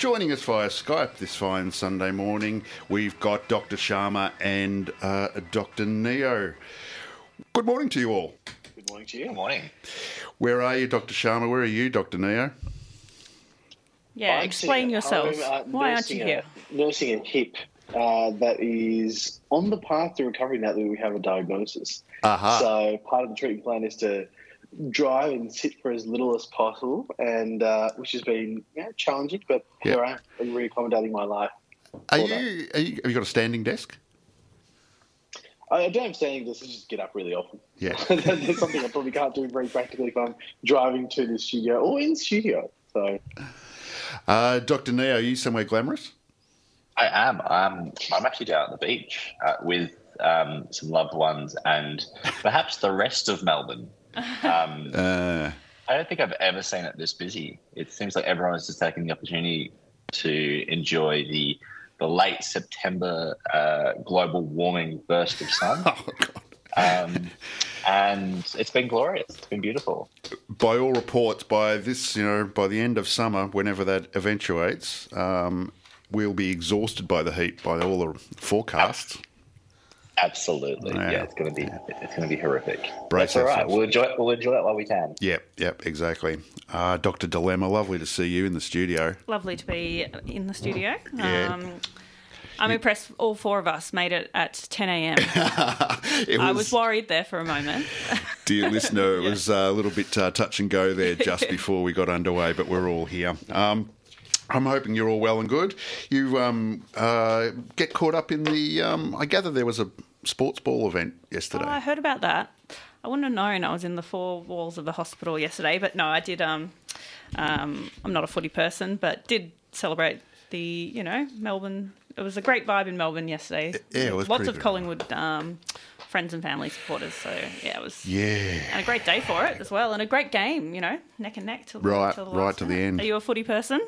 joining us via Skype this fine Sunday morning. We've got Dr. Sharma and uh, Dr. Neo. Good morning to you all. Good morning to you. Good morning. Where are you, Dr. Sharma? Where are you, Dr. Neo? Yeah, I'm explain sitting at yourselves. uh, Why aren't you nursing here? A, nursing a hip uh, that is on the path to recovery now that we have a diagnosis. Aha. So part of the treatment plan is to drive and sit for as little as possible, and uh, which has been yeah, challenging, but here I am, I'm reaccommodating my life. Are you, are you? Have you got a standing desk? I I don't have standing this, I just get up really often. Yeah. That's something I probably can't do very practically if I'm driving to the studio or in the studio. So Uh, Dr. Neo, are you somewhere glamorous? I am. I'm, I'm actually down at the beach uh, with um, some loved ones and perhaps the rest of Melbourne. Um, Uh, I don't think I've ever seen it this busy. It seems like everyone is just taking the opportunity to enjoy the the late September uh, global warming burst of sun. oh, God. Um, and it's been glorious. It's been beautiful. By all reports, by this, you know, by the end of summer, whenever that eventuates, um, we'll be exhausted by the heat, by all the forecasts. Absolutely. Yeah. Yeah, it's going to be it's going to be horrific. Brace That's all right. ourselves. We'll enjoy it. We'll enjoy it while we can. Yep, yep, exactly. Uh, Dr. Dilemma, lovely to see you in the studio. Lovely to be in the studio. Yeah. Um, I'm impressed all four of us made it at 10 a.m. It I was worried there for a moment. dear listener, it was uh, a little bit uh, touch and go there just before we got underway, but we're all here. Um, I'm hoping you're all well and good. You um, uh, get caught up in the. Um, I gather there was a sports ball event yesterday. Oh, I heard about that. I wouldn't have known I was in the four walls of the hospital yesterday, but no, I did. Um, um, I'm not a footy person, but did celebrate the, you know, Melbourne. It was a great vibe in Melbourne yesterday. Yeah, it was Lots of. Collingwood um, friends and family supporters. So, yeah, it was. yeah. And a great day for it as well, and a great game, you know, neck and neck till, Right, till the right last to the minute. end. Are you a footy person?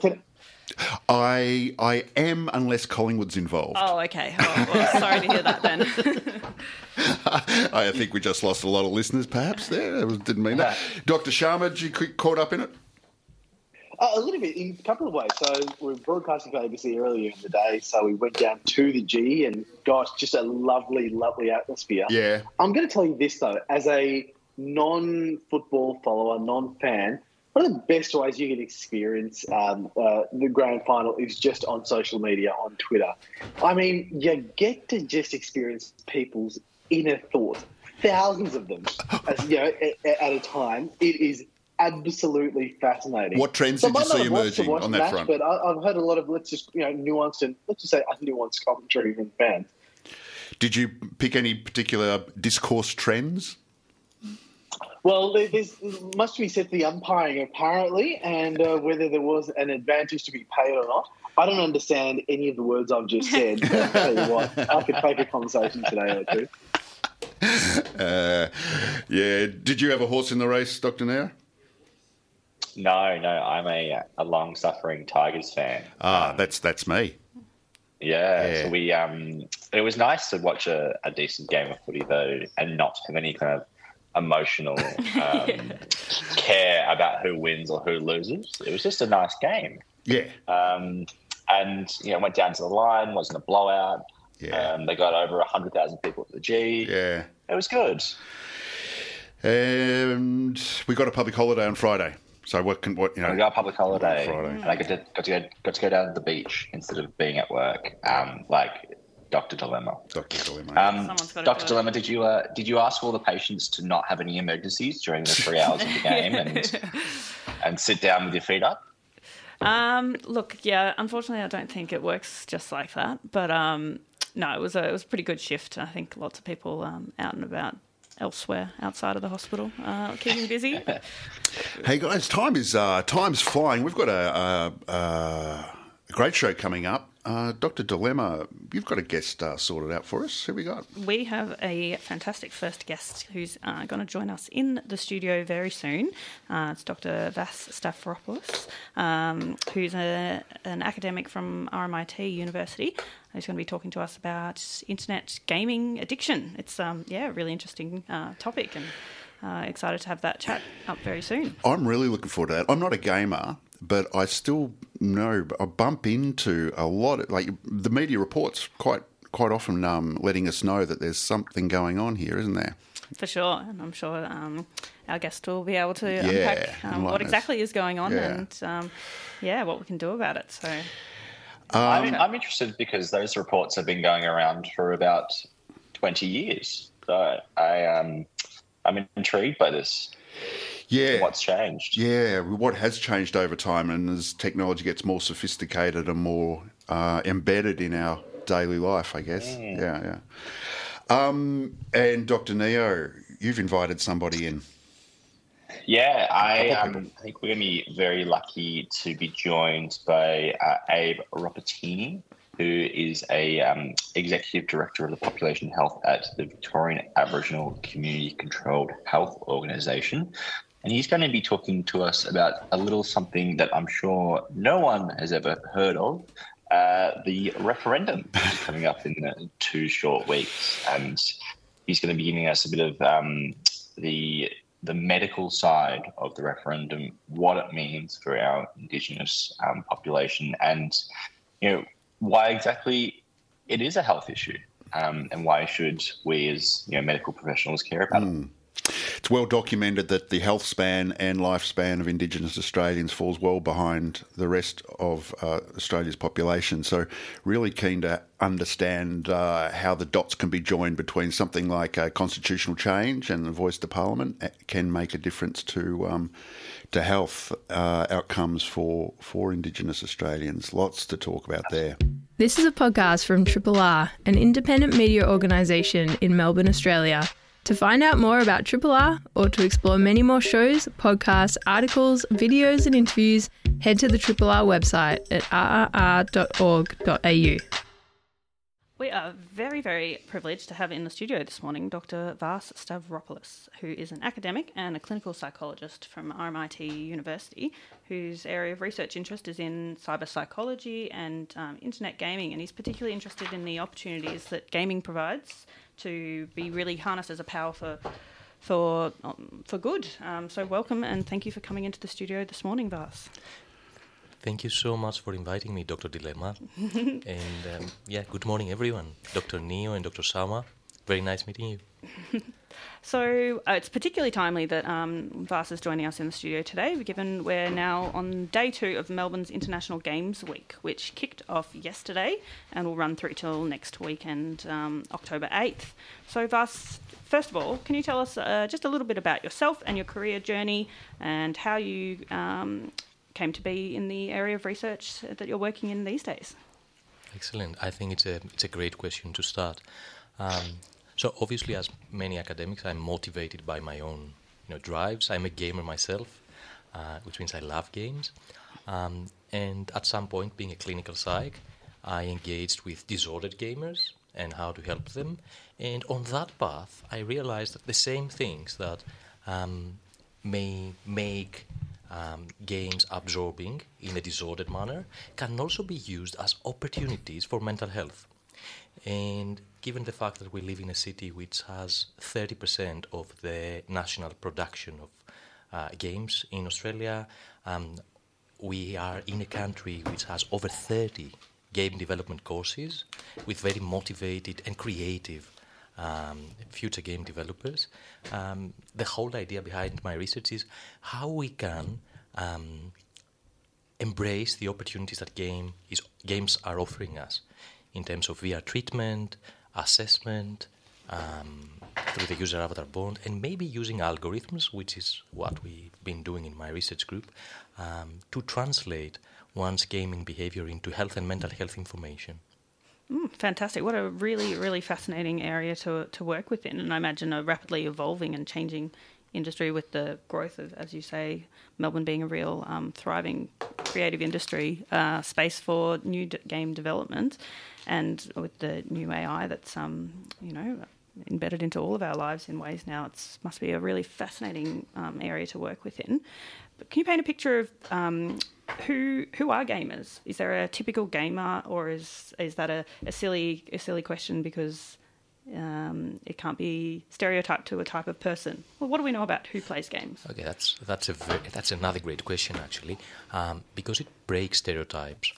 I I am unless Collingwood's involved. Oh, okay. Oh, well, sorry to hear that then. I think we just lost a lot of listeners, perhaps. There, I didn't mean that. Dr. Sharma, did you get caught up in it? Uh, a little bit in a couple of ways. So we were broadcasting for ABC earlier in the day, so we went down to the G, and gosh, just a lovely, lovely atmosphere. Yeah. I'm going to tell you this though, as a non-football follower, non-fan, one of the best ways you can experience um, uh, the grand final is just on social media, on Twitter. I mean, you get to just experience people's inner thoughts, thousands of them, as, you know, at, at a time. It is absolutely fascinating. What trends So did you see have emerging on that match, front? But I, I've heard a lot of let's just you know nuanced and let's just say unnuanced commentary from fans. Did you pick any particular discourse trends? Well, there- there's much to be said for the umpiring apparently, and uh, whether there was an advantage to be paid or not. I don't understand any of the words I've just said. I'll tell you what, I could take a conversation today or two. Uh, yeah. Did you have a horse in the race, Dr. Nair? No, no, I'm a, a long suffering Tigers fan. Ah, that's that's me. Yeah, Yeah. so we um, it was nice to watch a, a decent game of footy though, and not have any kind of emotional um, care about who wins or who loses. It was just a nice game, Yeah. um, and you know went down to the line. wasn't a blowout. Yeah. Um, they got over hundred thousand people at the G. Yeah. It was good. And we got a public holiday on Friday. So what can what you know? We got a public holiday, Friday. and I got to, got to go got to go down to the beach instead of being at work, um, like Doctor Dilemma. Dr. Dilemma. Um, Doctor. Dilemma, did you uh, did you ask all the patients to not have any emergencies during the three hours of the game and and sit down with your feet up? Um, look, yeah, unfortunately, I don't think it works just like that. But um, no, it was a it was a pretty good shift. I think lots of people um, out and about elsewhere outside of the hospital uh, keeping busy. Hey guys, time is uh, time's flying. We've got a, a, a great show coming up. Uh, Dr. Dilemma, you've got a guest star sorted out for us. Who we got? We have a fantastic first guest who's uh, going to join us in the studio very soon. Uh, it's Dr. Vas Stavropoulos, um, who's a, an academic from RMIT University. He's going to be talking to us about internet gaming addiction. It's um, yeah, a really interesting uh, topic, and uh, excited to have that chat up very soon. I'm really looking forward to that. I'm not a gamer, but I still know I bump into a lot of like the media reports quite quite often um, letting us know that there's something going on here, isn't there? For sure, and I'm sure um, our guest will be able to Yeah, unpack um, what exactly is going on Yeah. and um, yeah, what we can do about it. So I'm, I'm interested because those reports have been going around for about 20 years. So I, um, I'm intrigued by this. Yeah. What's changed? Yeah, what has changed over time, and as technology gets more sophisticated and more uh, embedded in our daily life, I guess. Yeah, yeah. Um, and Dr. Neo, you've invited somebody in. Yeah, I, um, I think we're going to be very lucky to be joined by uh, Abe Ropitini, who is a um, executive director of the population health at the Victorian Aboriginal Community Controlled Health Organisation. And he's going to be talking to us about a little something that I'm sure no one has ever heard of. Uh, the referendum is coming up in uh, two short weeks, and he's going to be giving us a bit of um, the the medical side of the referendum, what it means for our Indigenous um, population, and you know why exactly it is a health issue, um, and why should we as you know medical professionals care about it. It's well documented that the health span and lifespan of Indigenous Australians falls well behind the rest of uh, Australia's population. So, really keen to understand uh, how the dots can be joined between something like uh, constitutional change and the voice to Parliament uh, can make a difference to um, to health uh, outcomes for for Indigenous Australians. Lots to talk about there. This is a podcast from Triple R, an independent media organisation in Melbourne, Australia. To find out more about Triple R or to explore many more shows, podcasts, articles, videos, and interviews, head to the Triple R website at rrr.org.au. We are very, very privileged to have in the studio this morning Dr. Vas Stavropoulos, who is an academic and a clinical psychologist from RMIT University, whose area of research interest is in cyber psychology and um, internet gaming, and he's particularly interested in the opportunities that gaming provides to be really harnessed as a power for. For um, for good, um, so welcome and thank you for coming into the studio this morning, Vas. Thank you so much for inviting me, Dr. Dilemma. and um, yeah, good morning, everyone. Dr. Neo and Dr. Sharma. Very nice meeting you. So uh, it's particularly timely that um, Vas is joining us in the studio today, given we're now on day two of Melbourne's International Games Week, which kicked off yesterday and will run through till next weekend, um, October 8th. So, Vas, first of all, can you tell us uh, just a little bit about yourself and your career journey and how you um, came to be in the area of research that you're working in these days? Excellent. I think it's a it's a great question to start. Um, so obviously, as many academics, I'm motivated by my own you know drives. I'm a gamer myself, uh, which means I love games. Um, and at some point, being a clinical psych, I engaged with disordered gamers and how to help them. And on that path, I realized that the same things that um, may make um, games absorbing in a disordered manner can also be used as opportunities for mental health. And given the fact that we live in a city which has 30% of the national production of uh, games in Australia, um, we are in a country which has over 30 game development courses with very motivated and creative um, future game developers. Um, the whole idea behind my research is how we can um, embrace the opportunities that game is, games are offering us in terms of VR treatment, assessment, um, through the user avatar bond, and maybe using algorithms, which is what we've been doing in my research group, um, to translate one's gaming behavior into health and mental health information. Mm, fantastic. What a really, really fascinating area to, to work within. And I imagine a rapidly evolving and changing industry with the growth of, as you say, Melbourne being a real um, thriving creative industry uh, space for new d- game development, and with the new AI that's um, you know embedded into all of our lives in ways now, it must be a really fascinating um, area to work within. But can you paint a picture of um, who who are gamers? Is there a typical gamer, or is is that a, a silly a silly question because um, it can't be stereotyped to a type of person. Well, what do we know about who plays games? Okay, that's that's a very, that's another great question actually, um, because it breaks stereotypes.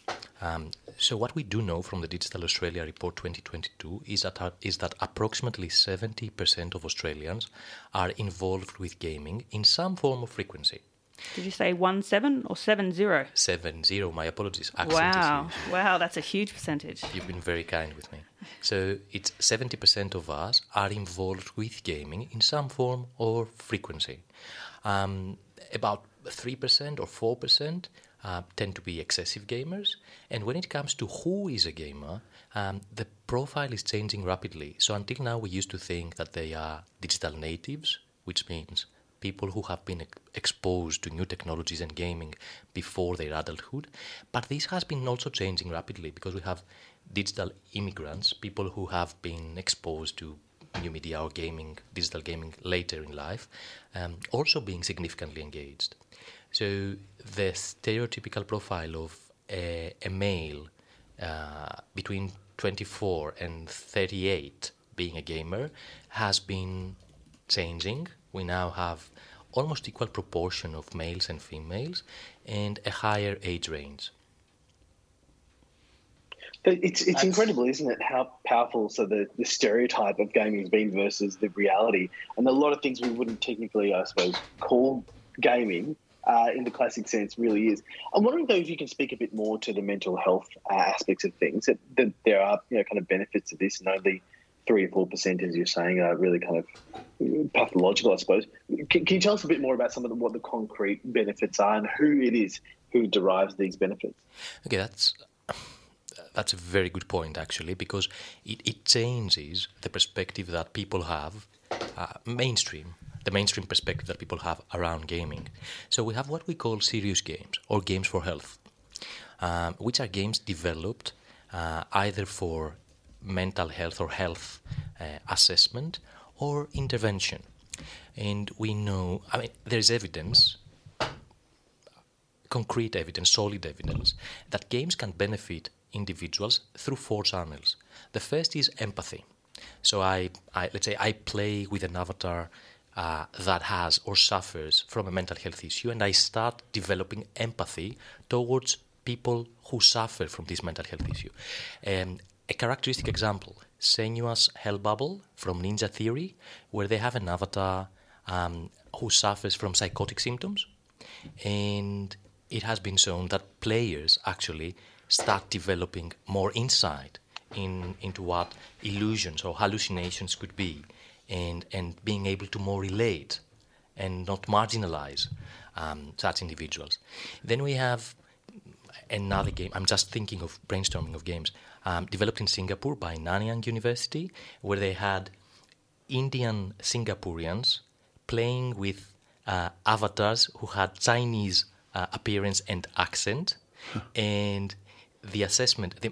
Um, so what we do know from the Digital Australia Report 2022 is that our, is that approximately 70% of Australians are involved with gaming in some form of frequency. Did you say one seven or seven zero? Seven zero. My apologies. Accent wow, wow, that's a huge percentage. You've been very kind with me. So it's seventy percent of us are involved with gaming in some form or frequency. Um, about three percent or four percent uh, tend to be excessive gamers. And when it comes to who is a gamer, um, the profile is changing rapidly. So until now, we used to think that they are digital natives, which means people who have been exposed to new technologies and gaming before their adulthood. But this has been also changing rapidly because we have digital immigrants, people who have been exposed to new media or gaming, digital gaming later in life, um, also being significantly engaged. So the stereotypical profile of a, a male uh, between 24 and 38 being a gamer has been changing. We now have almost equal proportion of males and females and a higher age range. It's it's incredible, isn't it? How powerful so the, the stereotype of gaming has been versus the reality, and a lot of things we wouldn't technically, I suppose, call gaming uh, in the classic sense really is. I'm wondering though if you can speak a bit more to the mental health uh, aspects of things. That, that, there are you know kind of benefits of this, and only three or four percent, as you're saying, are really kind of pathological, I suppose. Can, can you tell us a bit more about some of the, what the concrete benefits are and who it is who derives these benefits? Okay, that's that's a very good point actually because it, it changes the perspective that people have uh, mainstream the mainstream perspective that people have around gaming so we have what we call serious games or games for health um, which are games developed uh, either for mental health or health uh, assessment or intervention. And we know, I mean, there's evidence, concrete evidence, solid evidence, that games can benefit individuals through four channels. The first is empathy. So I, I let's say I play with an avatar uh, that has or suffers from a mental health issue, and I start developing empathy towards people who suffer from this mental health issue. Um, a characteristic example Senua's Hellblade from Ninja Theory, where they have an avatar um, who suffers from psychotic symptoms. And it has been shown that players actually start developing more insight in, into what illusions or hallucinations could be and, and being able to more relate and not marginalize um, such individuals. Then we have another game. I'm just thinking of brainstorming of games um, developed in Singapore by Nanyang University, where they had Indian Singaporeans playing with uh, avatars who had Chinese uh, appearance and accent, and the assessment, the,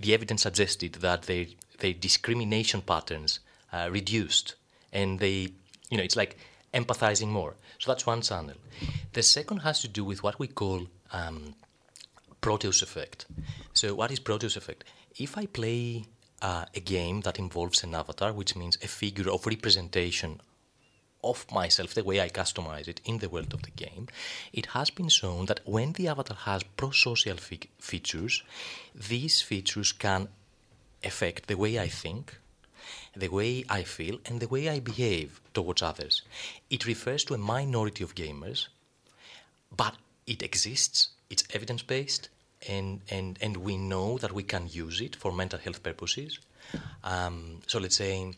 the, evidence suggested that their their discrimination patterns uh, reduced, and they, you know, it's like empathizing more. So that's one channel. The second has to do with what we call um, Proteus effect. So what is Proteus effect? if I play uh, a game that involves an avatar, which means a figure of representation of myself, the way I customize it in the world of the game, it has been shown that when the avatar has pro-social fe- features, these features can affect the way I think, the way I feel, and the way I behave towards others. It refers to a minority of gamers, but it exists, it's evidence based, and, and, and we know that we can use it for mental health purposes. Um, so let's say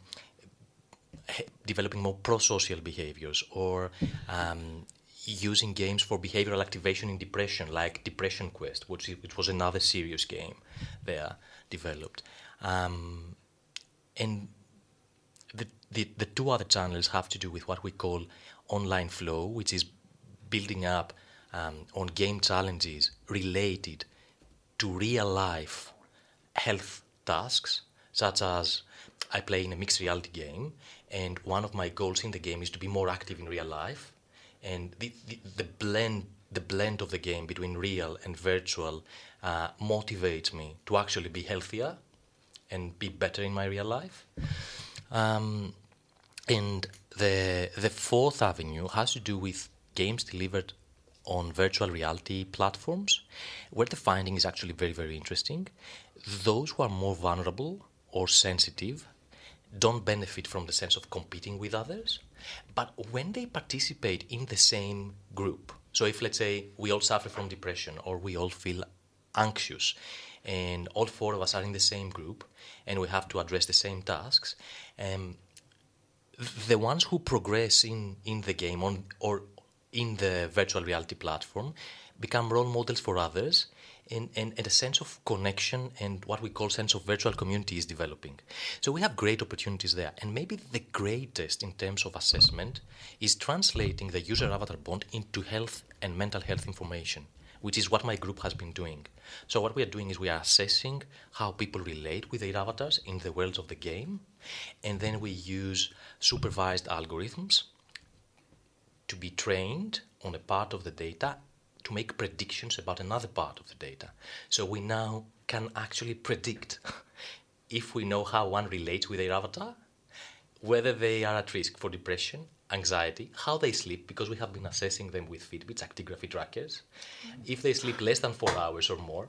developing more pro-social behaviors or um, using games for behavioral activation in depression, like Depression Quest, which, which was another serious game there developed. Um, and the, the, two other channels have to do with what we call online flow, which is building up um, on game challenges related to real life health tasks, such as I play in a mixed reality game, and one of my goals in the game is to be more active in real life, and the, the, the blend the blend of the game between real and virtual uh, motivates me to actually be healthier and be better in my real life. Um, and the the fourth avenue has to do with games delivered on virtual reality platforms, where the finding is actually very very interesting. Those who are more vulnerable or sensitive don't benefit from the sense of competing with others, but when they participate in the same group, so if let's say we all suffer from depression or we all feel anxious, and all four of us are in the same group, and we have to address the same tasks, um, the ones who progress in, in the game on, or in the virtual reality platform become role models for others and, and, and, a sense of connection and what we call sense of virtual community is developing. So we have great opportunities there. And maybe the greatest in terms of assessment is translating the user avatar bond into health and mental health information, which is what my group has been doing. So what we are doing is we are assessing how people relate with their avatars in the worlds of the game, and then we use supervised algorithms to be trained on a part of the data to make predictions about another part of the data. So we now can actually predict if we know how one relates with their avatar, whether they are at risk for depression, anxiety, how they sleep, because we have been assessing them with Fitbits, actigraphy trackers, if they sleep less than four hours or more,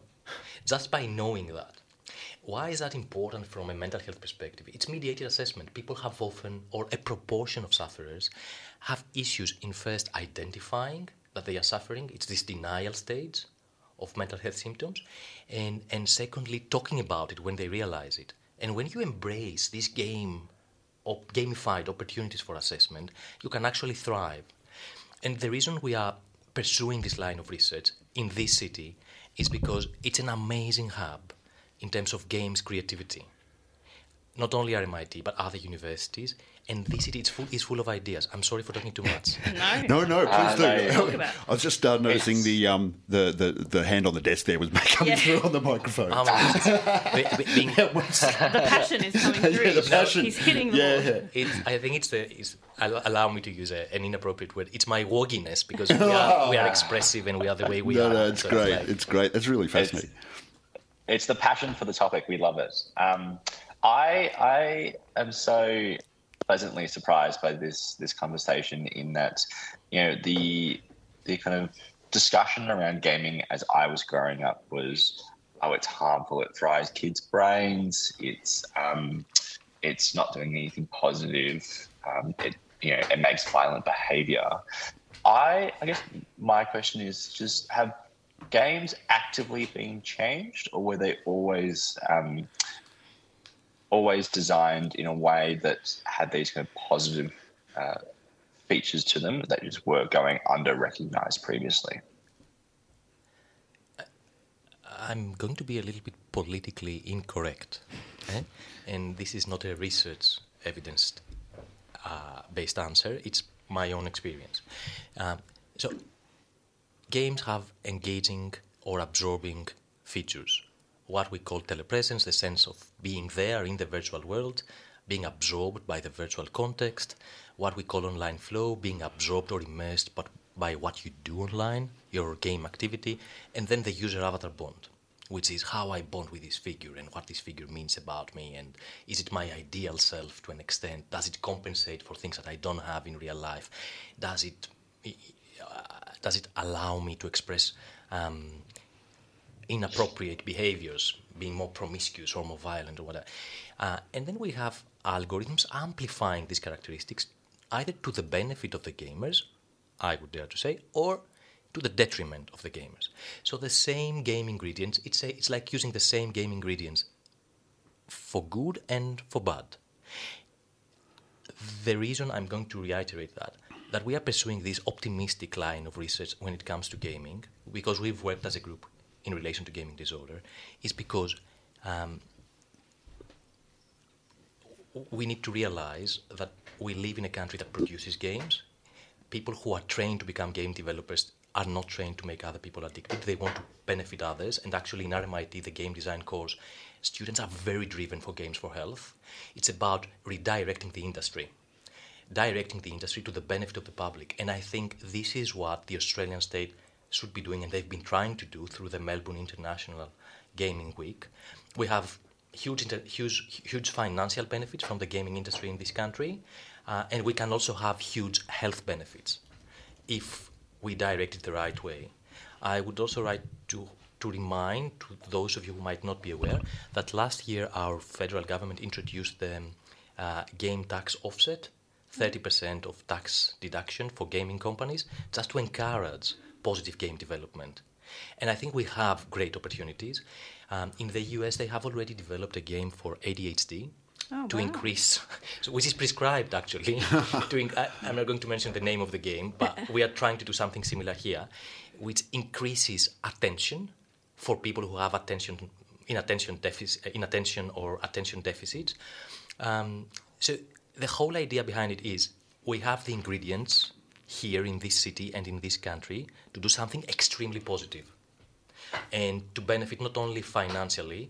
just by knowing that. Why is that important from a mental health perspective? It's mediated assessment. People have often, or a proportion of sufferers, have issues in first identifying that they are suffering. It's this denial stage of mental health symptoms. And, and secondly, talking about it when they realize it. And when you embrace this game, op- gamified opportunities for assessment, you can actually thrive. And the reason we are pursuing this line of research in this city is because it's an amazing hub in terms of games creativity. Not only RMIT, but other universities and this city is full, is full of ideas. I'm sorry for talking too much. no, No, no, please Uh, do. no, Talk. I was just uh, noticing the um the, the the hand on the desk there was coming Yeah. through on the microphone. Um, be- be- being, the passion is coming through. Yeah, the passion. He's hitting the yeah, yeah. it's, I think it's the it's, allow me to use a, an inappropriate word. It's my wogginess because we are, we are expressive and we are the way we No, are. no, no, it's So great. like- It's great. That's really fascinating. It's the passion for the topic. We love it. Um, I I am so pleasantly surprised by this this conversation in that you know the the kind of discussion around gaming as I was growing up was oh it's harmful it fries kids' brains it's um, it's not doing anything positive um, it you know it makes violent behavior. I I guess my question is just have games actively being changed, or were they always um, always designed in a way that had these kind of positive uh, features to them that just were going under recognized previously? I'm going to be a little bit politically incorrect, eh? and this is not a research evidence uh, based answer. It's my own experience. Um, so, games have engaging or absorbing features. What we call telepresence, the sense of being there in the virtual world, being absorbed by the virtual context. What we call online flow, being absorbed or immersed but by what you do online, your game activity, and then the user avatar bond, which is how I bond with this figure and what this figure means about me, and is it my ideal self to an extent? Does it compensate for things that I don't have in real life? Does it does it allow me to express um, inappropriate behaviors, being more promiscuous or more violent or whatever? Uh, and then we have algorithms amplifying these characteristics either to the benefit of the gamers, I would dare to say, or to the detriment of the gamers. So the same game ingredients, it's, a, it's like using the same game ingredients for good and for bad. The reason I'm going to reiterate that, that we are pursuing this optimistic line of research when it comes to gaming, because we've worked as a group in relation to gaming disorder, is because um, we need to realize that we live in a country that produces games, people who are trained to become game developers are not trained to make other people addicted. They want to benefit others. And actually, in RMIT, the game design course, students are very driven for games for health. It's about redirecting the industry, directing the industry to the benefit of the public. And I think this is what the Australian state should be doing, and they've been trying to do through the Melbourne International Gaming Week. We have huge, inter- huge, huge financial benefits from the gaming industry in this country, uh, and we can also have huge health benefits if we direct it the right way. I would also like to, to remind to those of you who might not be aware that last year our federal government introduced the uh, game tax offset, 30% of tax deduction for gaming companies, just to encourage positive game development. And I think we have great opportunities. Um, in the US, they have already developed a game for ADHD. Oh, to wow. increase, so which is prescribed actually. to in, I, I'm not going to mention the name of the game, but we are trying to do something similar here, which increases attention for people who have attention inattention deficit, inattention or attention deficits. Um, so the whole idea behind it is we have the ingredients here in this city and in this country to do something extremely positive and to benefit not only financially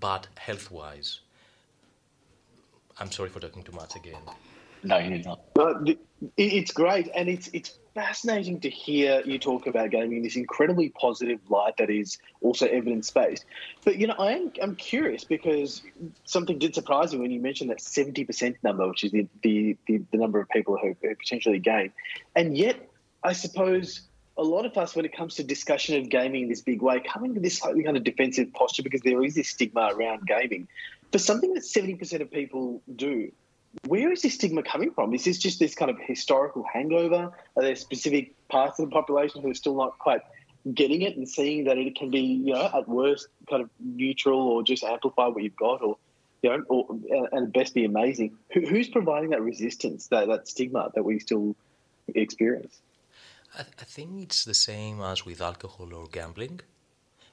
but health wise. I'm sorry for talking too much again. No, you're not. But it's great, and it's it's fascinating to hear you talk about gaming in this incredibly positive light that is also evidence based. But you know, I am I'm curious because something did surprise me when you mentioned that seventy percent number, which is the, the the the number of people who, potentially game, and yet I suppose. A lot of us, when it comes to discussion of gaming in this big way, come into this slightly kind of defensive posture because there is this stigma around gaming. For something that 70% of people do, where is this stigma coming from? Is this just this kind of historical hangover? Are there specific parts of the population who are still not quite getting it and seeing that it can be, you know, at worst kind of neutral or just amplify what you've got, or you know, or, and best be amazing? Who, who's providing that resistance, that that stigma that we still experience? I, I think it's the same as with alcohol or gambling.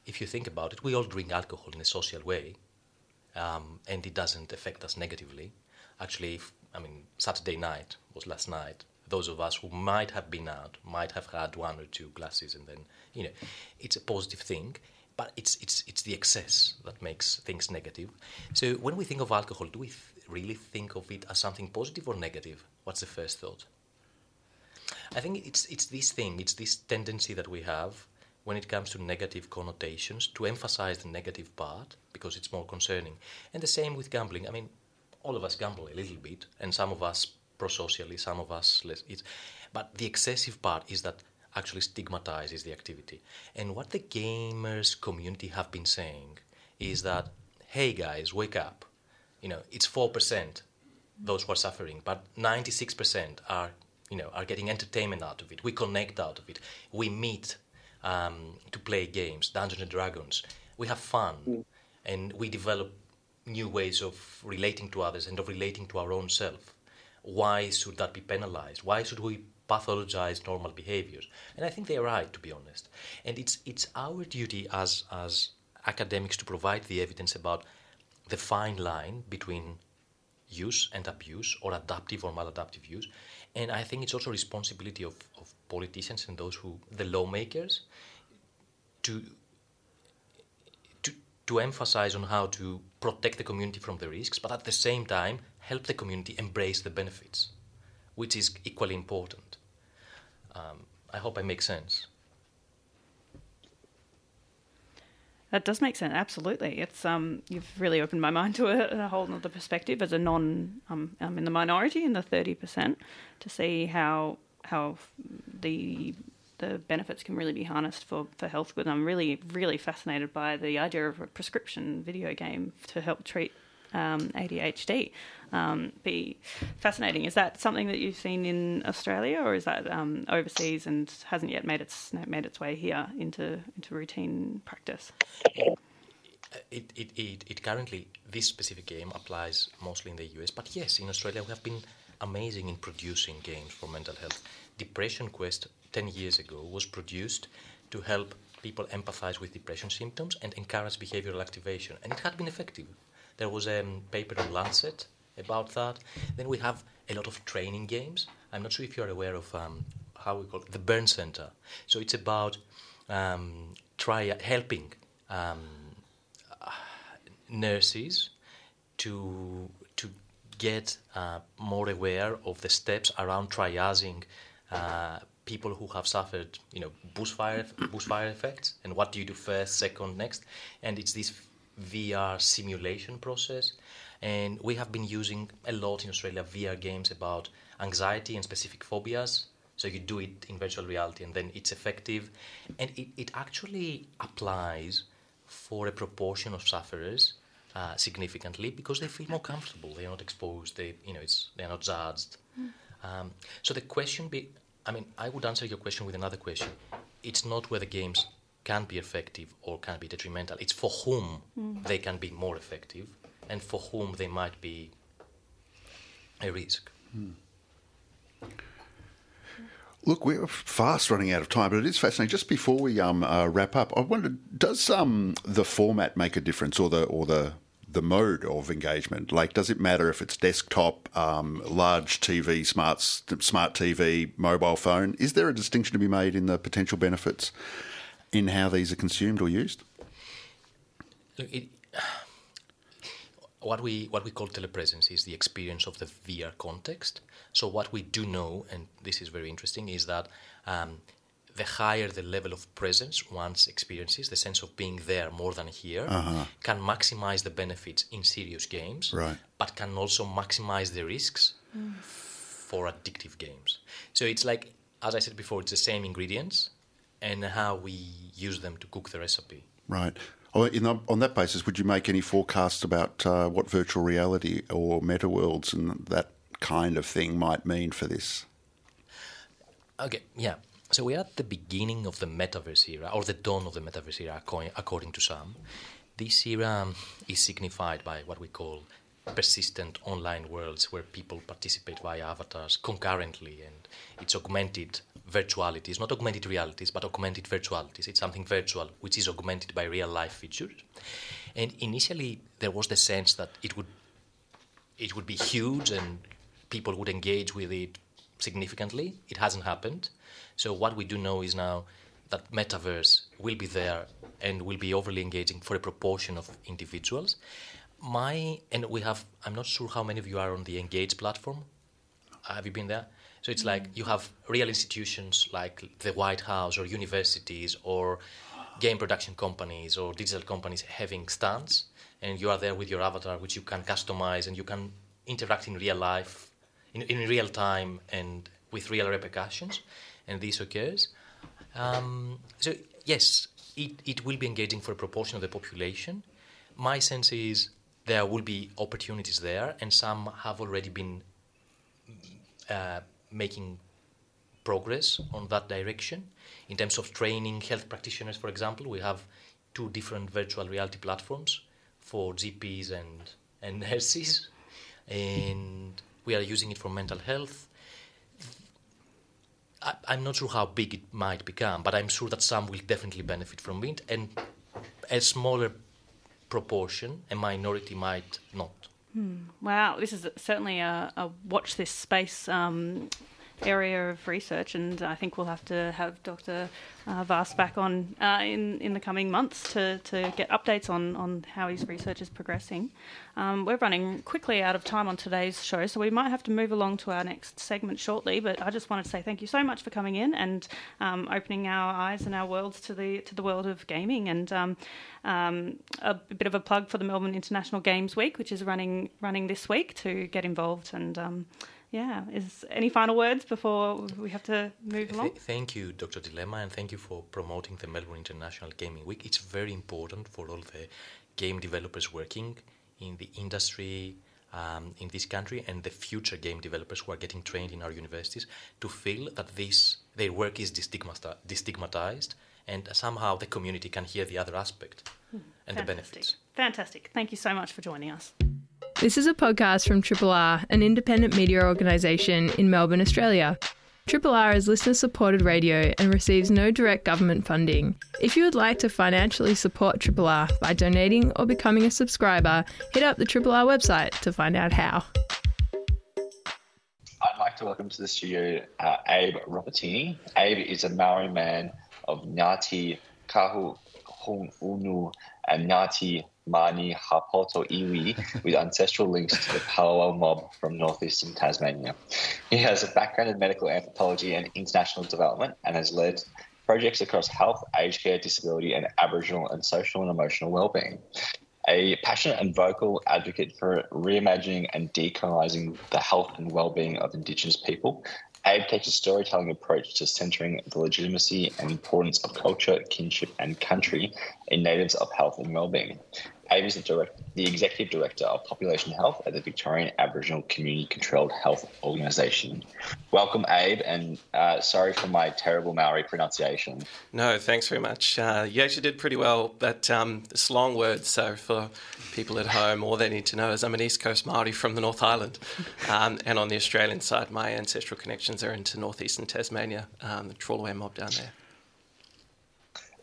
If you think about it, we all drink alcohol in a social way, um, and it doesn't affect us negatively. Actually, I mean, Saturday night was last night. Those of us who might have been out might have had one or two glasses, and then you know, it's a positive thing. But it's it's it's the excess that makes things negative. So when we think of alcohol, do we th- really think of it as something positive or negative? What's the first thought? I think it's it's this thing, it's this tendency that we have when it comes to negative connotations to emphasize the negative part because it's more concerning. And the same with gambling. I mean, all of us gamble a little bit, and some of us pro-socially, some of us less. It's, but the excessive part is that actually stigmatizes the activity. And what the gamers community have been saying is that, hey guys, wake up. You know, it's four percent those who are suffering, but ninety-six percent are you know are getting entertainment out of it. We connect out of it. We meet um, to play games, Dungeons and Dragons. We have fun, and we develop new ways of relating to others and of relating to our own self. Why should that be penalized? Why should we pathologize normal behaviors? And I think they're right, to be honest. And it's it's our duty as as academics to provide the evidence about the fine line between use and abuse or adaptive or maladaptive use. And I think it's also responsibility of, of politicians and those who, the lawmakers, to, to, emphasize on how to protect the community from the risks, but at the same time, help the community embrace the benefits, which is equally important. Um, I hope I make sense. That does make sense. Absolutely, it's um, you've really opened my mind to a, a whole other perspective as a non. Um, I'm in the minority in the thirty percent to see how how the the benefits can really be harnessed for, for health good. I'm really really fascinated by the idea of a prescription video game to help treat um, ADHD. Um, be fascinating. Is that something that you've seen in Australia, or is that um, overseas and hasn't yet made its made its way here into into routine practice? It, it, it, it currently, this specific game applies mostly in the US, but yes, in Australia we have been amazing in producing games for mental health. Depression Quest 10 years ago was produced to help people empathize with depression symptoms and encourage behavioral activation, and it had been effective. There was a um, paper in Lancet about that. Then we have a lot of training games. I'm not sure if you're aware of um, how we call it the burn center. So it's about um, try helping um, nurses to to get uh, more aware of the steps around triaging uh, people who have suffered, you know, bushfire bushfire effects, and what do you do first, second, next, and it's this VR simulation process. And we have been using a lot in Australia VR games about anxiety and specific phobias. So you do it in virtual reality and then it's effective. And it, it actually applies for a proportion of sufferers uh, significantly because they feel more comfortable. They're not exposed. They, you know, it's they're not judged. Mm. Um, so the question be, I mean, I would answer your question with another question. It's not whether games can be effective or can be detrimental. It's for whom mm. they can be more effective and for whom they might be a risk. Mm. Look, we're fast running out of time, but it is fascinating. Just before we um, uh, wrap up, I wondered: does um, the format make a difference, or the or the the mode of engagement? Like, does it matter if it's desktop, um, large TV, smart smart TV, mobile phone? Is there a distinction to be made in the potential benefits in how these are consumed or used? Look, it, what we what we call telepresence is the experience of the VR context. So what we do know, and this is very interesting, is that um, the higher the level of presence one's experiences, the sense of being there more than here, uh-huh. can maximize the benefits in serious games, right. but can also maximize the risks mm. for addictive games. So it's like, as I said before, it's the same ingredients and how we use them to cook the recipe. Right. Oh, the, on that basis, would you make any forecasts about uh, what virtual reality or meta worlds and that kind of thing might mean for this? Okay, yeah. So we're at the beginning of the metaverse era, or the dawn of the metaverse era, according to some. This era is signified by what we call persistent online worlds where people participate via avatars concurrently and it's augmented virtualities, not augmented realities, but augmented virtualities. It's something virtual which is augmented by real life features. And initially there was the sense that it would it would be huge and people would engage with it significantly. It hasn't happened. So what we do know is now that metaverse will be there and will be overly engaging for a proportion of individuals. My and we have I'm not sure how many of you are on the Engage platform. Have you been there? So it's like mm. you have real institutions like the White House or universities or game production companies or digital companies having stands, and you are there with your avatar, which you can customize and you can interact in real life, in, in real time, and with real repercussions. And this occurs. Um, so yes, it, it will be engaging for a proportion of the population. My sense is there will be opportunities there, and some have already been uh, making progress on that direction. In terms of training health practitioners, for example, we have two different virtual reality platforms for GPs and, and nurses, and we are using it for mental health. I, I'm not sure how big it might become, but I'm sure that some will definitely benefit from it, and a smaller proportion, a minority might not. Hmm. Wow, this is certainly a, a watch this space um, area of research, and I think we'll have to have Dr. Uh, Vas back on uh, in in the coming months to, to get updates on, on how his research is progressing. Um, we're running quickly out of time on today's show, so we might have to move along to our next segment shortly. But I just wanted to say thank you so much for coming in and um, opening our eyes and our worlds to the to the world of gaming, and um, um a bit of a plug for the Melbourne International Games Week, which is running running this week to get involved and um, yeah, is any final words before we have to move along? Th- thank you, Dr. Dilemma, and thank you for promoting the Melbourne International Gaming Week. It's very important for all the game developers working in the industry um, in this country and the future game developers who are getting trained in our universities to feel that this their work is destigmatized and somehow the community can hear the other aspect hmm. and Fantastic. the benefits. Fantastic. Thank you so much for joining us. This is a podcast from Triple R, an independent media organisation in Melbourne, Australia. Triple R is listener supported radio and receives no direct government funding. If you would like to financially support Triple R by donating or becoming a subscriber, hit up the Triple R website to find out how. I'd like to welcome to the studio uh, Abe Ropitini. Abe is a Maori man of Ngati Kahu Unu and Ngati Maniapoto Iwi with ancestral links to the Palawa mob from northeastern Tasmania. He has a background in medical anthropology and international development and has led projects across health, aged care, disability, and Aboriginal and social and emotional well-being. A passionate and vocal advocate for reimagining and decolonising the health and well-being of Indigenous people, Abe takes a storytelling approach to centering the legitimacy and importance of culture, kinship, and country in natives of health and well-being. Abe is the, direct, the Executive Director of Population Health at the Victorian Aboriginal Community Controlled Health Organisation. Welcome, Abe, and uh, sorry for my terrible Maori pronunciation. No, thanks very much. Uh, you actually did pretty well, but um, it's long words, so for people at home, all they need to know is I'm an East Coast Maori from the North Island, um, and on the Australian side, my ancestral connections are into northeastern Tasmania, um, the Trawlwoolway mob down there.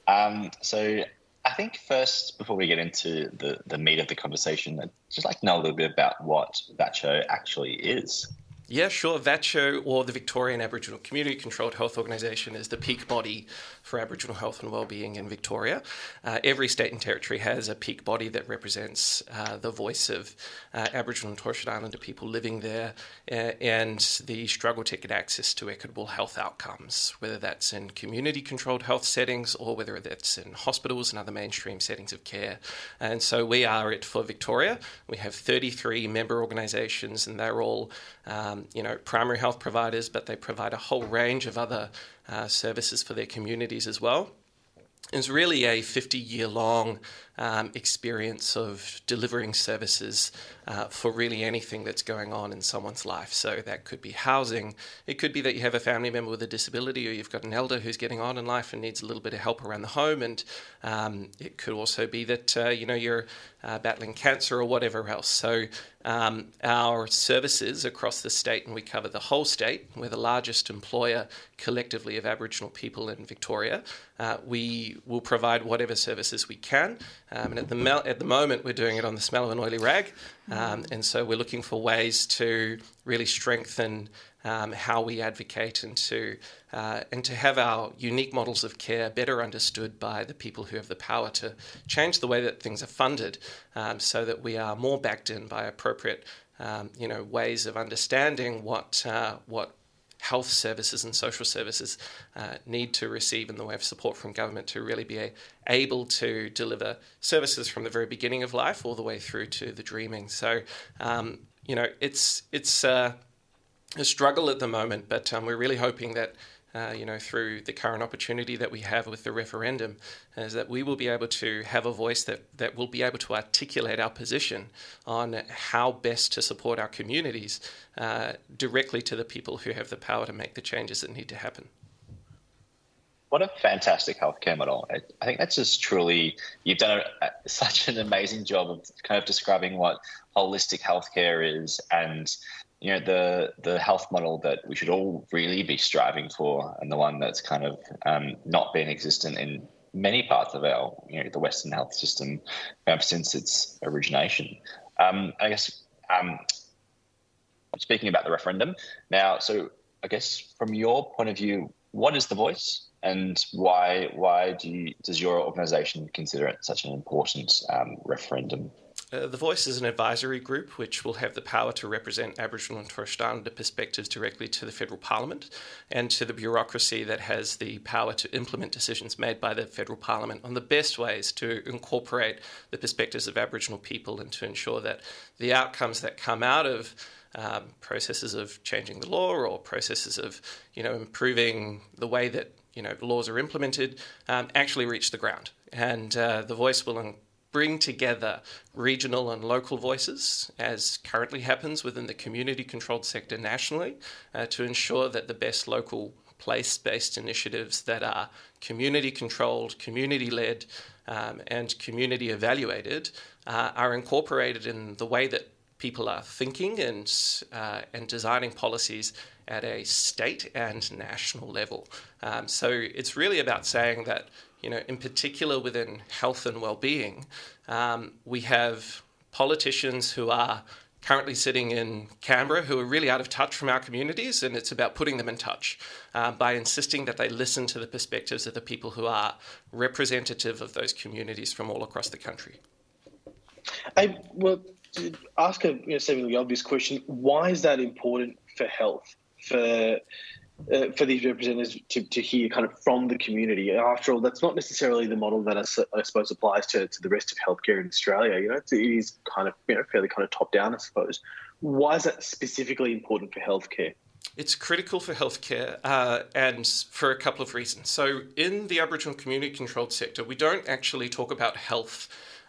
Um, so I think first, before we get into the, the meat of the conversation, I'd just like to know a little bit about what VACCHO actually is. Yeah, sure. VACCHO, or the Victorian Aboriginal Community Controlled Health Organisation, is the peak body for Aboriginal health and wellbeing in Victoria. Uh, every state and territory has a peak body that represents uh, the voice of uh, Aboriginal and Torres Strait Islander people living there uh, and the struggle to get access to equitable health outcomes, whether that's in community controlled health settings or whether that's in hospitals and other mainstream settings of care. And so we are it for Victoria. We have 33 member organisations, and they're all um, you know, primary health providers, but they provide a whole range of other Uh, services for their communities as well. It's really a 50 year long um, experience of delivering services uh, for really anything that's going on in someone's life. So that could be housing, it could be that you have a family member with a disability, or you've got an elder who's getting on in life and needs a little bit of help around the home, and um, it could also be that uh, you know you're uh, battling cancer or whatever else. So um, our services across the state, and we cover the whole state. We're the largest employer collectively of Aboriginal people in Victoria. Uh, we will provide whatever services we can. Um, and at the, mel- at the moment, we're doing it on the smell of an oily rag. Um, and so we're looking for ways to really strengthen um, how we advocate and to, uh, and to have our unique models of care better understood by the people who have the power to change the way that things are funded um, so that we are more backed in by appropriate um, you know, ways of understanding what, uh, what health services and social services uh, need to receive in the way of support from government to really be a, able to deliver services from the very beginning of life all the way through to the dreaming. So, um, you know, it's it's uh, a struggle at the moment, but um, we're really hoping that uh, you know, through the current opportunity that we have with the referendum, is that we will be able to have a voice that, that will be able to articulate our position on how best to support our communities uh, directly to the people who have the power to make the changes that need to happen. What a fantastic healthcare model! I think that's just truly you've done a, such an amazing job of kind of describing what holistic healthcare is and you know the the health model that we should all really be striving for, and the one that's kind of um, not been existent in many parts of our you know the Western health system um, since its origination. Um, I guess um, speaking about the referendum now, so I guess from your point of view, what is the voice? And why why do you, does your organisation consider it such an important um, referendum? Uh, the Voice is an advisory group which will have the power to represent Aboriginal and Torres Strait Islander perspectives directly to the federal parliament and to the bureaucracy that has the power to implement decisions made by the federal parliament on the best ways to incorporate the perspectives of Aboriginal people and to ensure that the outcomes that come out of um, processes of changing the law or processes of you know improving the way that you know laws are implemented um, actually reach the ground. And uh, the Voice will bring together regional and local voices, as currently happens within the community controlled sector nationally, uh, to ensure that the best local place based initiatives that are community controlled, community led, um, and community evaluated uh, are incorporated in the way that people are thinking and, uh, and designing policies at a state and national level. Um, so it's really about saying that you know, in particular within health and well-being, um, we have politicians who are currently sitting in Canberra who are really out of touch from our communities, and it's about putting them in touch uh, by insisting that they listen to the perspectives of the people who are representative of those communities from all across the country. I well, ask a you know, seemingly obvious question: Why is that important for health? For uh, for these representatives to, to hear kind of from the community. After all, that's not necessarily the model that I, I suppose applies to, to the rest of healthcare in Australia. You know, it is kind of you know fairly kind of top down, I suppose. Why is that specifically important for healthcare? It's critical for healthcare uh, and for a couple of reasons. So, in the Aboriginal community controlled sector, we don't actually talk about health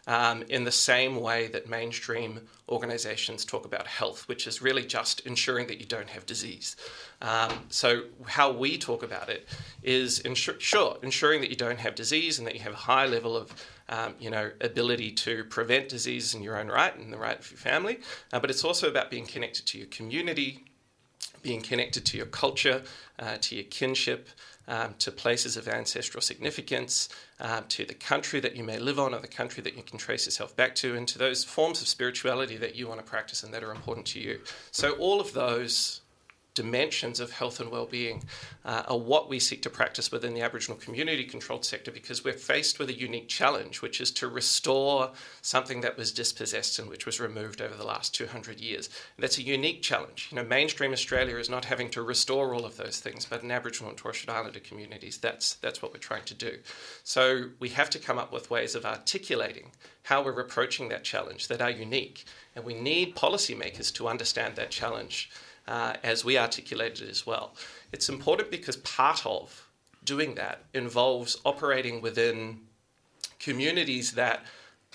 um, in the same way that mainstream organizations talk about health, which is really just ensuring that you don't have disease. Um, so, how we talk about it is insur- sure, ensuring that you don't have disease and that you have a high level of um, you know, ability to prevent disease in your own right and the right of your family, uh, but it's also about being connected to your community, being connected to your culture, uh, to your kinship, um, to places of ancestral significance, um, to the country that you may live on or the country that you can trace yourself back to, and to those forms of spirituality that you want to practice and that are important to you. So, all of those dimensions of health and well-being uh, are what we seek to practice within the Aboriginal community controlled sector because we're faced with a unique challenge, which is to restore something that was dispossessed and which was removed over the last 200 years. And that's a unique challenge. You know, mainstream Australia is not having to restore all of those things, but in Aboriginal and Torres Strait Islander communities, that's that's what we're trying to do. So we have to come up with ways of articulating how we're approaching that challenge that are unique, and we need policymakers to understand that challenge uh, as we articulated as well. It's important because part of doing that involves operating within communities that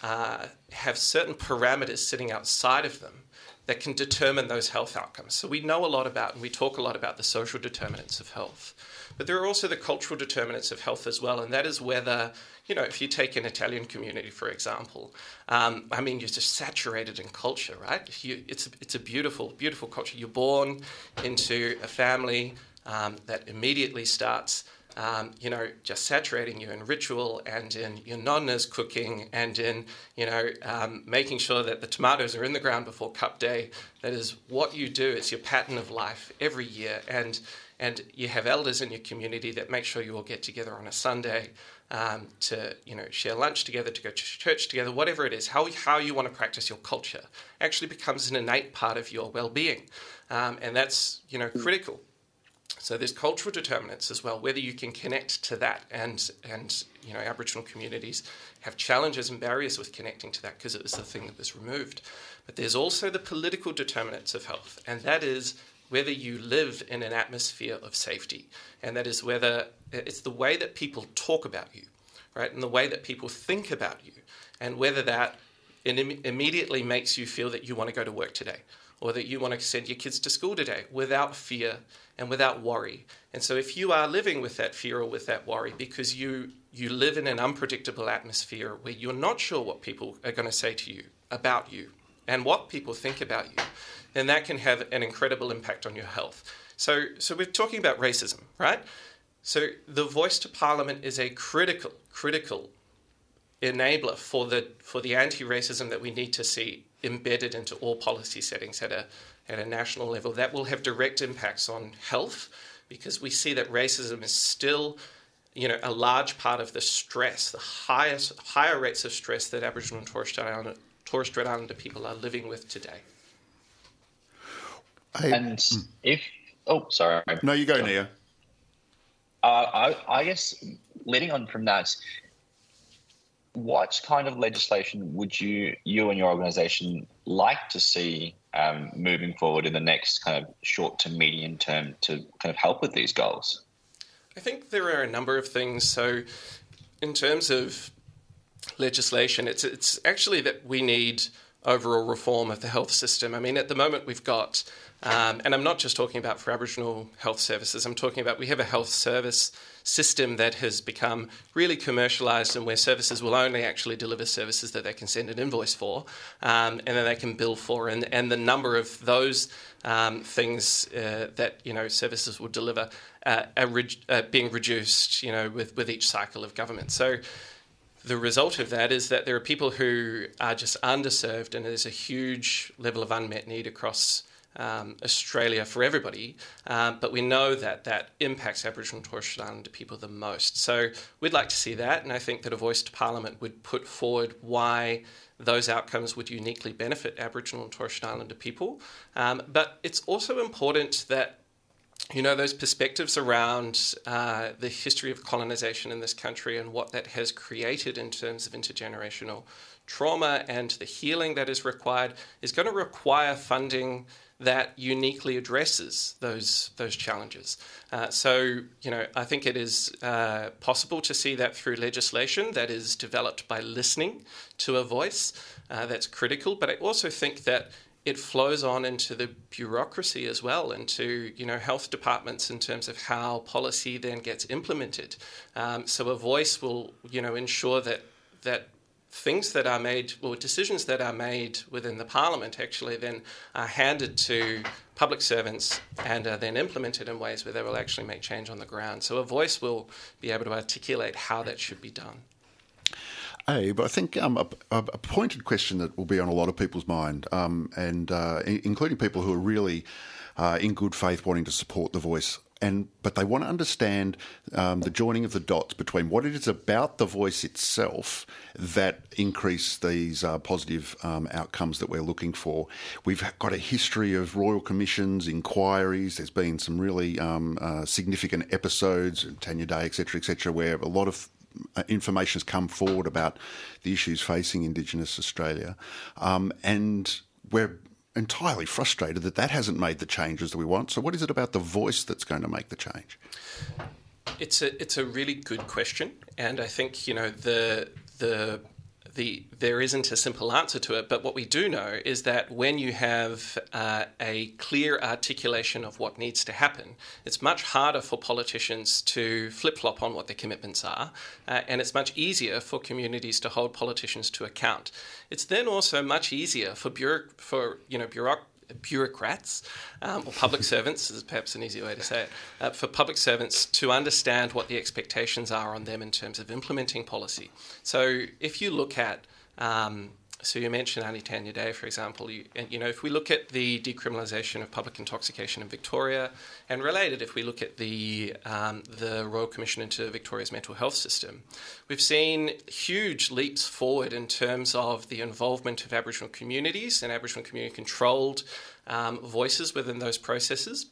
uh, have certain parameters sitting outside of them that can determine those health outcomes. So we know a lot about, and we talk a lot about the social determinants of health. But there are also the cultural determinants of health as well, and that is whether, you know, if you take an Italian community, for example, um, I mean, you're just saturated in culture, right? You, it's, a, it's a beautiful, beautiful culture. You're born into a family um, that immediately starts um, you know, just saturating you in ritual and in your nonna's cooking and in, you know, um, making sure that the tomatoes are in the ground before cup day. That is what you do. It's your pattern of life every year. And, and you have elders in your community that make sure you all get together on a Sunday um, to, you know, share lunch together, to go to church together, whatever it is. How, how you want to practice your culture actually becomes an innate part of your well-being. Um, and that's, you know, critical so there's cultural determinants as well, whether you can connect to that, and and you know Aboriginal communities have challenges and barriers with connecting to that because it was the thing that was removed. But there's also the political determinants of health, and that is whether you live in an atmosphere of safety, and that is whether it's the way that people talk about you, right, and the way that people think about you, and whether that immediately makes you feel that you want to go to work today. Or that you want to send your kids to school today without fear and without worry. And so if you are living with that fear or with that worry because you you live in an unpredictable atmosphere where you're not sure what people are going to say to you about you and what people think about you, then that can have an incredible impact on your health. So so we're talking about racism, right? So the voice to parliament is a critical critical enabler for the for the anti-racism that we need to see embedded into all policy settings at a, at a national level. That will have direct impacts on health because we see that racism is still you know, a large part of the stress, the highest, higher rates of stress that Aboriginal and Torres Strait Islander, Torres Strait Islander people are living with today. I, and mm. if, oh, sorry. No, you go, Neo. Uh, I, I guess leading on from that, what kind of legislation would you you and your organisation like to see um, moving forward in the next kind of short to medium term to kind of help with these goals? I think there are a number of things. So, in terms of legislation, it's it's actually that we need overall reform of the health system. I mean, at the moment we've got, um, and I'm not just talking about for Aboriginal health services. I'm talking about we have a health service system that has become really commercialized and where services will only actually deliver services that they can send an invoice for um, and then they can bill for. And, and the number of those um, things uh, that you know services will deliver uh, are re- uh, being reduced, you know, with, with each cycle of government. So the result of that is that there are people who are just underserved, and there's a huge level of unmet need across um, Australia for everybody, um, but we know that that impacts Aboriginal and Torres Strait Islander people the most. So we'd like to see that, and I think that a voice to Parliament would put forward why those outcomes would uniquely benefit Aboriginal and Torres Strait Islander people. Um, but it's also important that you know those perspectives around uh, the history of colonization in this country and what that has created in terms of intergenerational trauma and the healing that is required is going to require funding that uniquely addresses those those challenges. Uh, so, you know, I think it is uh, possible to see that through legislation that is developed by listening to a voice. Uh, that's critical, but I also think that it flows on into the bureaucracy as well, into you know health departments in terms of how policy then gets implemented. Um, so a voice will you know ensure that that things that are made or decisions that are made within the parliament actually then are handed to public servants and are then implemented in ways where they will actually make change on the ground. So a voice will be able to articulate how that should be done. Hey, but I think um, a, a, pointed question that will be on a lot of people's mind, um, and uh, including people who are really uh, in good faith wanting to support the voice and but they want to understand um, the joining of the dots between what it is about the voice itself that increase these uh, positive um, outcomes that we're looking for. We've got a history of royal commissions, inquiries. There's been some really um, uh, significant episodes, Tanya Day, etc., etc., where a lot of information has come forward about the issues facing Indigenous Australia, um, and we're entirely frustrated that that hasn't made the changes that we want. So, what is it about the voice that's going to make the change? It's a it's a really good question, and I think you know the the the there isn't a simple answer to it, but what we do know is that when you have uh, a clear articulation of what needs to happen, it's much harder for politicians to flip flop on what their commitments are, uh, and it's much easier for communities to hold politicians to account. It's then also much easier for bureau- for you know bureaucrats bureaucrats um, or public servants is perhaps an easy way to say it uh, for public servants to understand what the expectations are on them in terms of implementing policy. So if you look at um, so you mentioned Aunty Tanya Day, for example. You, you, know, if we look at the decriminalisation of public intoxication in Victoria, and related, if we look at the um, the Royal Commission into Victoria's mental health system, we've seen huge leaps forward in terms of the involvement of Aboriginal communities and Aboriginal community controlled um, voices within those processes.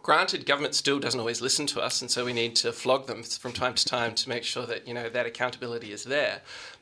Granted, government still doesn't always listen to us, and so we need to flog them from time to time to make sure that you know that accountability is there.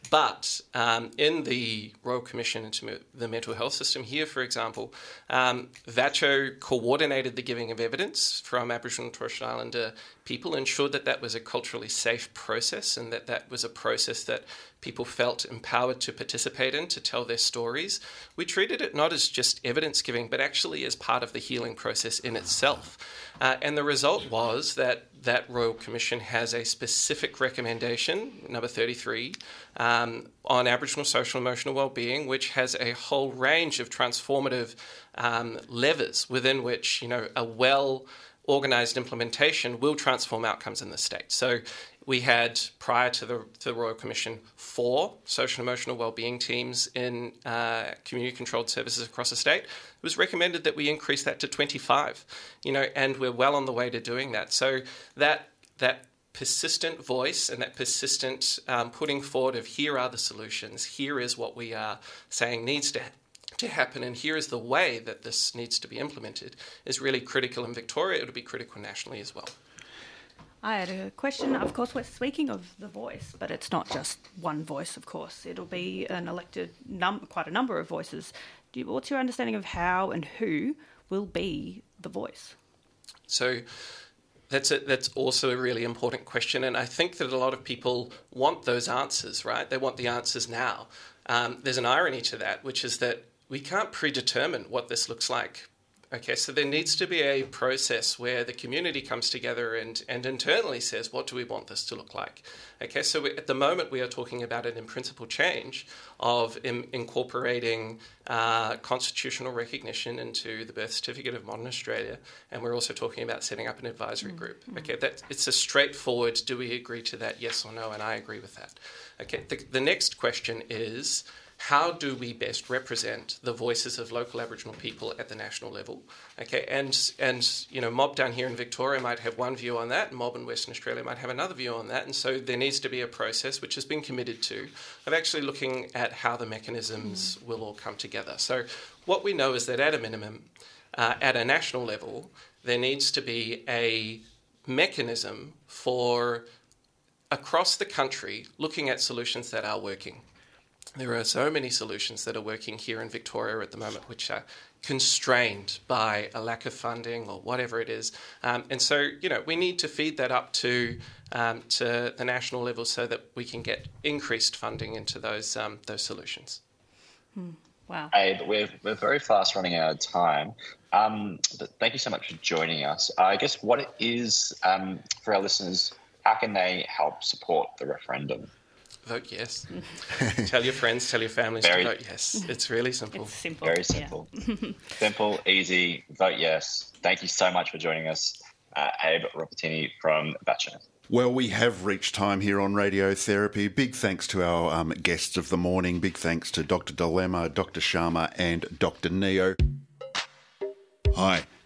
But um, in the Royal Commission into the mental health system here, for example, um, VACCHO coordinated the giving of evidence from Aboriginal and Torres Strait Islander people, ensured that that was a culturally safe process and that that was a process that people felt empowered to participate in, to tell their stories. We treated it not as just evidence giving, but actually as part of the healing process in itself. Uh, and the result was that that Royal Commission has a specific recommendation, number 33, um, on Aboriginal social emotional well-being, which has a whole range of transformative um, levers within which you know a well organised implementation will transform outcomes in the state. So we had prior to the, to the Royal Commission four social and emotional well-being teams in uh, community-controlled services across the state. It was recommended that we increase that to 25. You know, and we're well on the way to doing that. So that that persistent voice and that persistent um, putting forward of here are the solutions, here is what we are saying needs to to happen, and here is the way that this needs to be implemented is really critical in Victoria. It'll be critical nationally as well. I had a question. Of course, we're speaking of the voice, but it's not just one voice, of course. It'll be an elected, num- quite a number of voices. You, what's your understanding of how and who will be the voice? So, that's a, that's also a really important question, and I think that a lot of people want those answers, right? They want the answers now. Um, there's an irony to that, which is that we can't predetermine what this looks like Okay, so there needs to be a process where the community comes together and, and internally says, what do we want this to look like? Okay, so we, at the moment we are talking about an in principle change of in, incorporating uh, constitutional recognition into the birth certificate of modern Australia, and we're also talking about setting up an advisory group. Okay, that it's a straightforward. Do we agree to that? Yes or no? And I agree with that. Okay, the, the next question is how do we best represent the voices of local Aboriginal people at the national level? Okay, and and you know, Mob down here in Victoria might have one view on that, and Mob in Western Australia might have another view on that, and so there needs to be a process which has been committed to of actually looking at how the mechanisms mm. will all come together. So what we know is that at a minimum, uh, at a national level, there needs to be a mechanism for across the country looking at solutions that are working there are so many solutions that are working here in Victoria at the moment, which are constrained by a lack of funding or whatever it is. Um, and so, you know, we need to feed that up to um, to the national level so that we can get increased funding into those um, those solutions. Hmm. Wow. Hey, we're, we're very fast running out of time. Um, but thank you so much for joining us. I guess what is, um, for our listeners, how can they help support the referendum? Vote yes. tell your friends, tell your families Very, to vote yes. It's really simple. It's simple. Very simple. Yeah. simple, easy, vote yes. Thank you so much for joining us, uh, Abe Ropitini from VACCHO. Well, we have reached time here on Radiotherapy. Big thanks to our um, guests of the morning. Big thanks to Dr. Dilemma, Dr. Sharma, and Dr. Neo. Hi.